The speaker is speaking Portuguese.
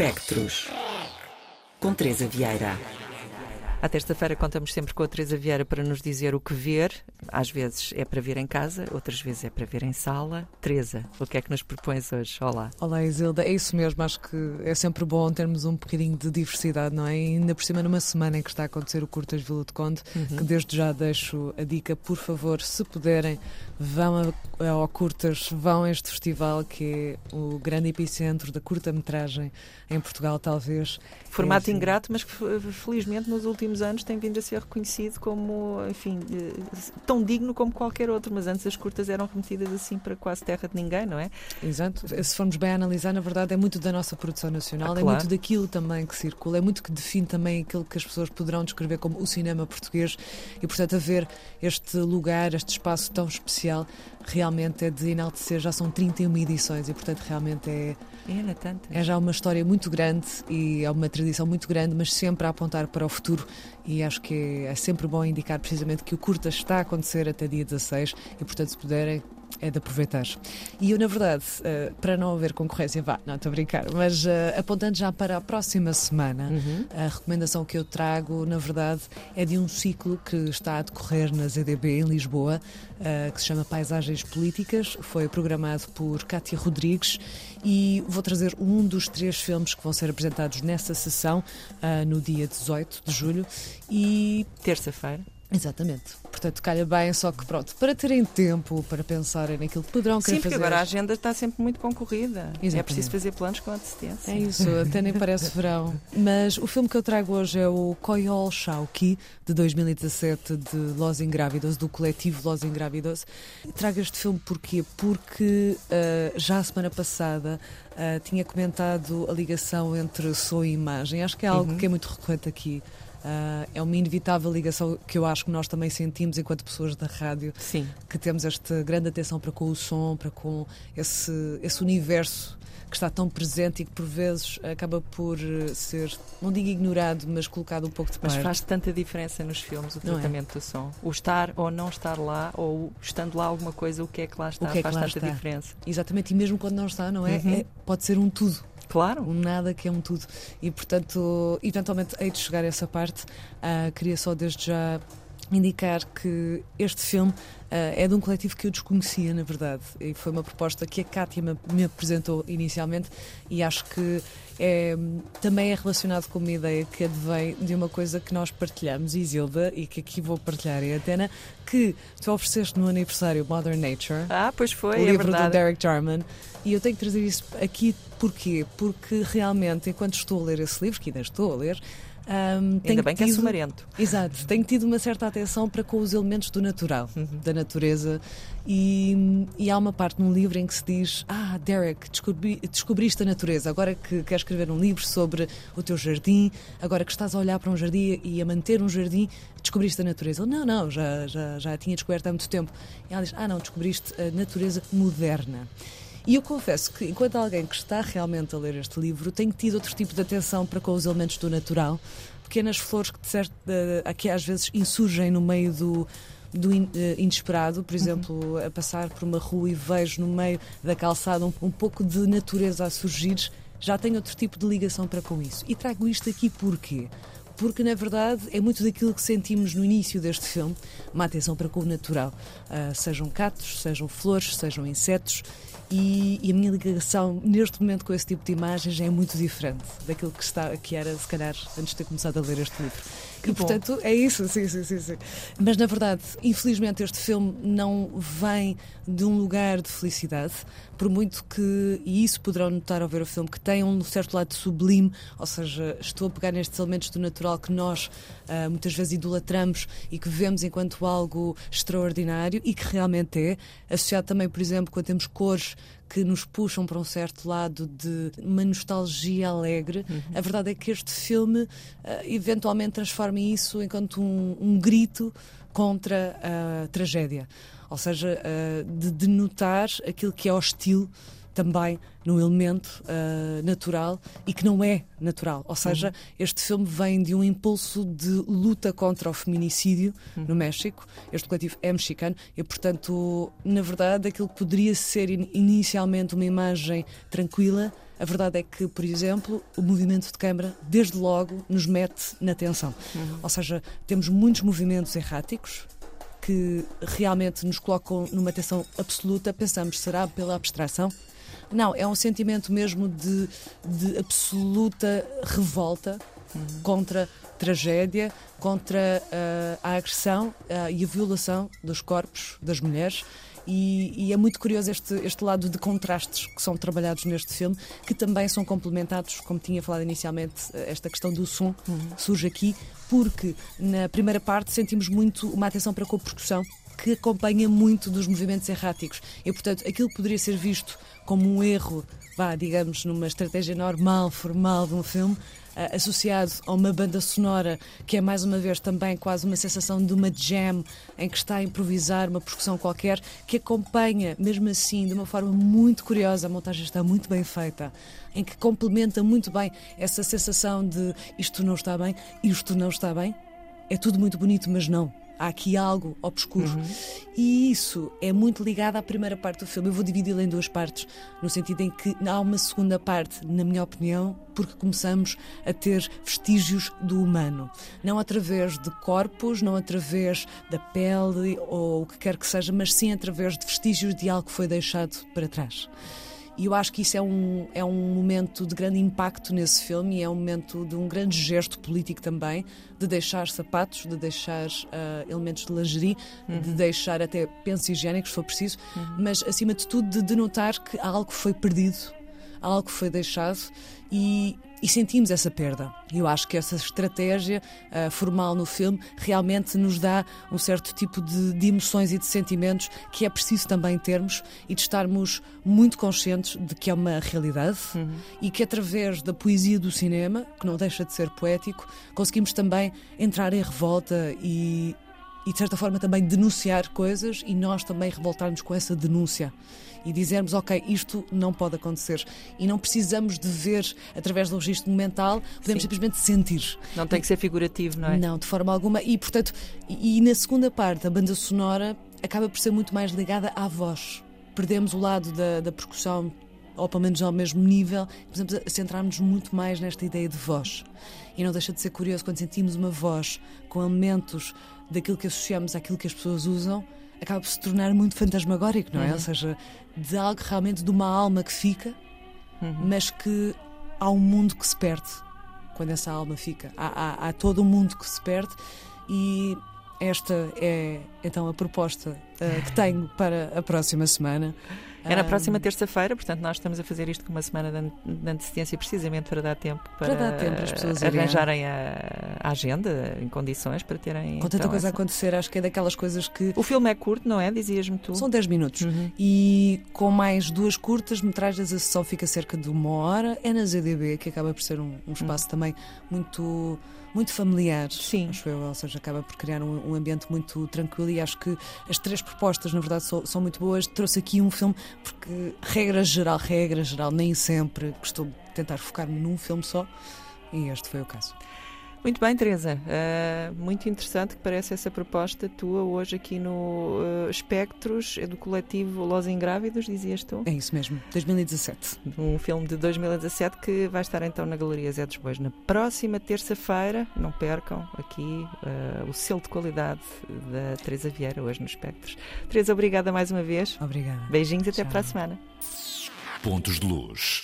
Espectros. Com Teresa Vieira. À terça-feira contamos sempre com a Teresa Vieira para nos dizer o que ver. Às vezes é para ver em casa, outras vezes é para ver em sala. Teresa, o que é que nos propões hoje? Olá. Olá, Isilda. É isso mesmo. Acho que é sempre bom termos um bocadinho de diversidade, não é? E ainda por cima, numa semana em que está a acontecer o Curtas Vila de Conde, uhum. que desde já deixo a dica, por favor, se puderem, vão ao Curtas, vão a este festival que é o grande epicentro da curta-metragem em Portugal, talvez. Formato é, ingrato, mas que felizmente nos últimos anos tem vindo a ser reconhecido como, enfim, tão digno como qualquer outro, mas antes as curtas eram remetidas assim para quase terra de ninguém, não é? Exato. Se formos bem a analisar, na verdade, é muito da nossa produção nacional, ah, claro. é muito daquilo também que circula, é muito que define também aquilo que as pessoas poderão descrever como o cinema português e, portanto, haver este lugar, este espaço tão especial, realmente é de enaltecer. Já são 31 edições e, portanto, realmente é. É, é já uma história muito grande e é uma tradição muito grande, mas sempre a apontar para o futuro. E acho que é, é sempre bom indicar precisamente que o curta está a acontecer até dia 16 e, portanto, se puderem, é de aproveitar. E eu, na verdade, uh, para não haver concorrência, vá, não estou a brincar, mas uh, apontando já para a próxima semana, uhum. a recomendação que eu trago, na verdade, é de um ciclo que está a decorrer na ZDB em Lisboa, uh, que se chama Paisagens Políticas. Foi programado por Cátia Rodrigues e vou trazer um dos três filmes que vão ser apresentados nessa sessão no dia 18 de julho. E terça-feira. Exatamente. Portanto, calha bem, só que pronto, para terem tempo para pensarem naquilo que poderão querer Sim, fazer. Sim, agora a agenda está sempre muito concorrida. Exatamente. É preciso fazer planos com antecedência. É isso, até nem parece verão. Mas o filme que eu trago hoje é o Koyol Shauki, de 2017, de Los Ingrávidos, do coletivo Los Ingrávidos. Trago este filme porquê? Porque uh, já a semana passada uh, tinha comentado a ligação entre som e imagem. Acho que é algo uhum. que é muito recorrente aqui Uh, é uma inevitável ligação que eu acho que nós também sentimos enquanto pessoas da rádio. Sim. Que temos esta grande atenção para com o som, para com esse, esse universo que está tão presente e que por vezes acaba por eh, ser, não digo ignorado, mas colocado um pouco de parte. Mas faz tanta diferença nos filmes o é? tratamento é? do som. O estar ou não estar lá, ou estando lá alguma coisa, o que é que lá está, o que é faz que tanta está. diferença. Exatamente, e mesmo quando não está, não é? Uhum. é pode ser um tudo. Claro. Um nada que é um tudo. E, portanto, eventualmente, hei de chegar a essa parte. Uh, queria só desde já indicar que este filme uh, é de um coletivo que eu desconhecia, na verdade. E foi uma proposta que a Kátia me, me apresentou inicialmente e acho que é, também é relacionado com uma ideia que advém de uma coisa que nós partilhamos, Isilda, e que aqui vou partilhar em Atena, que tu ofereceste no aniversário Modern Nature. Ah, pois foi, o é livro verdade. do Derek Jarman. E eu tenho que trazer isso aqui porquê? Porque realmente, enquanto estou a ler esse livro, que ainda estou a ler, um, Ainda bem tido, que é sumarento. Exato, tenho tido uma certa atenção para com os elementos do natural, uhum. da natureza. E, e, há uma parte no livro em que se diz: Ah, Derek, descobri, descobriste a natureza. Agora que queres escrever um livro sobre o teu jardim, agora que estás a olhar para um jardim e a manter um jardim, descobriste a natureza. Ele, não, não, já, já, já a tinha descoberto há muito tempo. E ela diz: Ah, não, descobriste a natureza moderna. E eu confesso que, enquanto alguém que está realmente a ler este livro, tenho tido outro tipo de atenção para com os elementos do natural, pequenas flores que, de certo, uh, que às vezes insurgem no meio do, do in, uh, inesperado, por exemplo, uhum. a passar por uma rua e vejo no meio da calçada um, um, pouco de natureza a surgir, já tenho outro tipo de ligação para com isso. E trago isto aqui porquê? Porque, na verdade, é muito daquilo que sentimos no início deste filme, uma atenção para com o natural. Uh, sejam catos, sejam flores, sejam insetos. E, e, a minha ligação neste momento com esse tipo de imagens é muito diferente daquilo que, está, que era, se calhar, antes de ter começado a ler este livro. Que e, bom. portanto, é isso, sim, sim, sim, sim. Mas, na verdade, infelizmente, este filme não vem de um lugar de felicidade, por muito que, e isso poderão notar ao ver o filme, que tem um certo lado sublime, ou seja, estou a pegar nestes elementos do natural que nós uh, muitas vezes idolatramos e que vemos enquanto algo extraordinário e que realmente é, associado também, por exemplo, quando temos cores que nos puxam para um certo lado de uma nostalgia alegre. Uhum. A verdade é que este filme uh, eventualmente transforma isso enquanto um, um grito contra a tragédia. Ou seja, uh, de denotar aquilo que é hostil também num elemento uh, natural e que não é natural. Ou seja, uhum. este filme vem de um impulso de luta contra o feminicídio uhum. no México. Este coletivo é mexicano e, portanto, na verdade, aquilo que poderia ser inicialmente uma imagem tranquila. A verdade é que, por exemplo, o movimento de câmara, desde logo, nos mete na tensão. Uhum. Ou seja, temos muitos movimentos erráticos, que realmente nos colocam numa tensão absoluta, pensamos, será pela abstração? Não, é um sentimento mesmo de, de absoluta revolta uhum. contra tragédia, contra uh, a agressão uh, e a violação dos corpos das mulheres. E, e, é muito curioso este, este lado de contrastes que são trabalhados neste filme, que também são complementados, como tinha falado inicialmente, esta questão do som uhum. surge aqui, porque na primeira parte sentimos muito uma atenção para a co-percussão que acompanha muito dos movimentos erráticos. E, portanto, aquilo que poderia ser visto como um erro, vá, digamos, numa estratégia normal, formal de um filme, uh, associado a uma banda sonora que é mais uma vez também quase uma sensação de uma jam em que está a improvisar uma percussão qualquer que acompanha, mesmo assim, de uma forma muito curiosa, a montagem está muito bem feita, em que complementa muito bem essa sensação de isto não está bem, isto não está bem. É tudo muito bonito, mas não há aqui algo obscuro. Uhum. E isso é muito ligado à primeira parte do filme. Eu vou dividi-la em duas partes, no sentido em que há uma segunda parte, na minha opinião, porque começamos a ter vestígios do humano. Não através de corpos, não através da pele ou o que quer que seja, mas sim através de vestígios de algo que foi deixado para trás. E eu acho que isso é um, é um momento de grande impacto nesse filme e é um momento de um grande gesto político também, de deixar sapatos, de deixar uh, elementos de lingerie, uhum. de deixar até pensos higiênicos, se for preciso, uhum. mas acima de tudo de denotar que algo foi perdido, algo foi deixado e, e sentimos essa perda. Eu acho que essa estratégia uh, formal no filme realmente nos dá um certo tipo de, de, emoções e de sentimentos que é preciso também termos e de estarmos muito conscientes de que é uma realidade uhum. e que através da poesia do cinema, que não deixa de ser poético, conseguimos também entrar em revolta e, e de certa forma também denunciar coisas e nós também revoltarmos com essa denúncia e dizermos, ok, isto não pode acontecer. E não precisamos de ver através do registro mental, podemos Sim. simplesmente sentir. Não tem que ser figurativo, não é? Não, de forma alguma. E, portanto, e, e na segunda parte, a banda sonora acaba por ser muito mais ligada à voz. Perdemos o lado da, da percussão ou pelo menos ao mesmo nível, começamos a centrar-nos muito mais nesta ideia de voz. E não deixa de ser curioso quando sentimos uma voz com elementos daquilo que associamos àquilo que as pessoas usam, acaba por se tornar muito fantasmagórico, não é? Uhum. Ou seja, de algo realmente de uma alma que fica, uhum. mas que há um mundo que se perde quando essa alma fica. Há, há, há todo um mundo que se perde e esta é então a proposta uh, que tenho para a próxima semana. É na próxima terça-feira, portanto, nós estamos a fazer isto com uma semana de antecedência, precisamente para dar tempo para, para dar tempo as pessoas arranjarem a, a, agenda em condições para terem. Com tanta então, coisa essa... a acontecer, acho que é daquelas coisas que. O filme é curto, não é? Dizias-me tu. São 10 minutos. Uhum. E com mais duas curtas metragens, a sessão fica cerca de uma hora. É na ZDB, que acaba por ser um, um espaço uhum. também muito muito familiar, Sim. acho eu, ou seja, acaba por criar um, um, ambiente muito tranquilo e acho que as três propostas, na verdade, são, são, muito boas. Trouxe aqui um filme, porque, regra geral, regra geral, nem sempre costumo tentar focar-me num filme só, e este foi o caso. Muito bem, Teresa. Uh, muito interessante que parece essa proposta tua hoje aqui no uh, Espectros, é do coletivo Los Ingrávidos, dizias tu? É isso mesmo, 2017. Um filme de 2017 que vai estar então na Galeria Zé dos Bois na próxima terça-feira. Não percam aqui uh, o selo de qualidade da Teresa Vieira hoje no Espectros. Teresa, obrigada mais uma vez. Obrigada. Beijinhos e até para a semana. Pontos de Luz